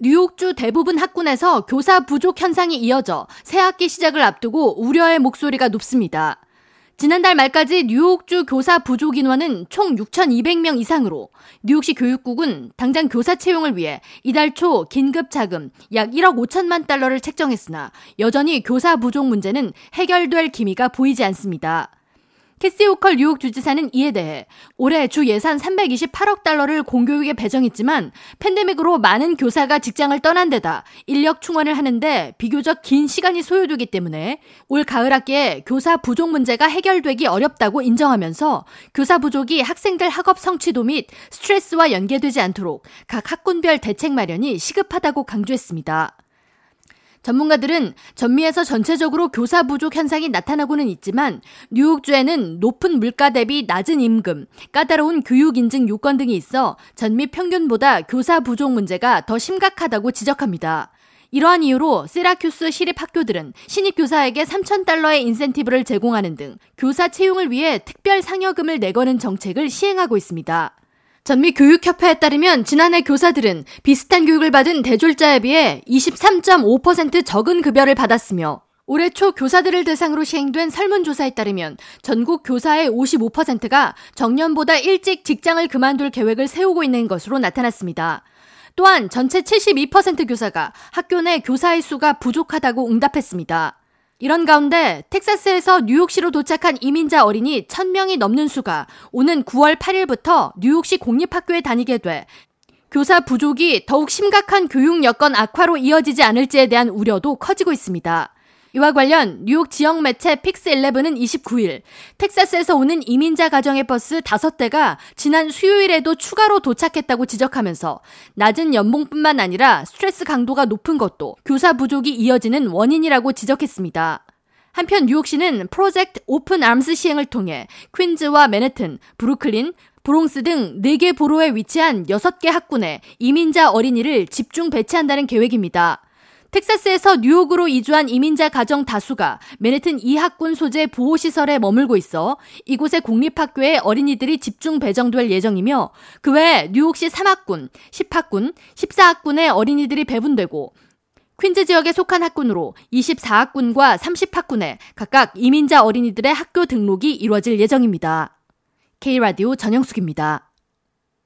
뉴욕주 대부분 학군에서 교사 부족 현상이 이어져 새 학기 시작을 앞두고 우려의 목소리가 높습니다. 지난달 말까지 뉴욕주 교사 부족 인원은 총 6,200명 이상으로 뉴욕시 교육국은 당장 교사 채용을 위해 이달 초 긴급 자금 약 1억 5천만 달러를 책정했으나 여전히 교사 부족 문제는 해결될 기미가 보이지 않습니다. 캐시 호컬 뉴욕 주지사는 이에 대해 올해 주 예산 328억 달러를 공교육에 배정했지만 팬데믹으로 많은 교사가 직장을 떠난 데다 인력 충원을 하는데 비교적 긴 시간이 소요되기 때문에 올 가을 학기에 교사 부족 문제가 해결되기 어렵다고 인정하면서 교사 부족이 학생들 학업 성취도 및 스트레스와 연계되지 않도록 각 학군별 대책 마련이 시급하다고 강조했습니다. 전문가들은 전미에서 전체적으로 교사 부족 현상이 나타나고는 있지만 뉴욕주에는 높은 물가 대비 낮은 임금, 까다로운 교육 인증 요건 등이 있어 전미 평균보다 교사 부족 문제가 더 심각하다고 지적합니다. 이러한 이유로 세라큐스 시립 학교들은 신입 교사에게 3,000달러의 인센티브를 제공하는 등 교사 채용을 위해 특별 상여금을 내거는 정책을 시행하고 있습니다. 전미 교육협회에 따르면 지난해 교사들은 비슷한 교육을 받은 대졸자에 비해 23.5% 적은 급여를 받았으며 올해 초 교사들을 대상으로 시행된 설문조사에 따르면 전국 교사의 55%가 정년보다 일찍 직장을 그만둘 계획을 세우고 있는 것으로 나타났습니다. 또한 전체 72% 교사가 학교 내 교사의 수가 부족하다고 응답했습니다. 이런 가운데 텍사스에서 뉴욕시로 도착한 이민자 어린이 1000명이 넘는 수가 오는 9월 8일부터 뉴욕시 공립학교에 다니게 돼 교사 부족이 더욱 심각한 교육 여건 악화로 이어지지 않을지에 대한 우려도 커지고 있습니다. 이와 관련 뉴욕 지역 매체 PIX11은 29일 텍사스에서 오는 이민자 가정의 버스 5대가 지난 수요일에도 추가로 도착했다고 지적하면서 낮은 연봉뿐만 아니라 스트레스 강도가 높은 것도 교사 부족이 이어지는 원인이라고 지적했습니다. 한편 뉴욕시는 Project Open Arms 시행을 통해 퀸즈와 맨해튼, 브루클린, 브롱스 등 4개 보로에 위치한 6개 학군에 이민자 어린이를 집중 배치한다는 계획입니다. 텍사스에서 뉴욕으로 이주한 이민자 가정 다수가 맨해튼 2학군 소재 보호시설에 머물고 있어 이곳의 공립학교에 어린이들이 집중 배정될 예정이며 그 외에 뉴욕시 3학군, 10학군, 14학군의 어린이들이 배분되고 퀸즈 지역에 속한 학군으로 24학군과 30학군에 각각 이민자 어린이들의 학교 등록이 이루어질 예정입니다. K라디오 전영숙입니다.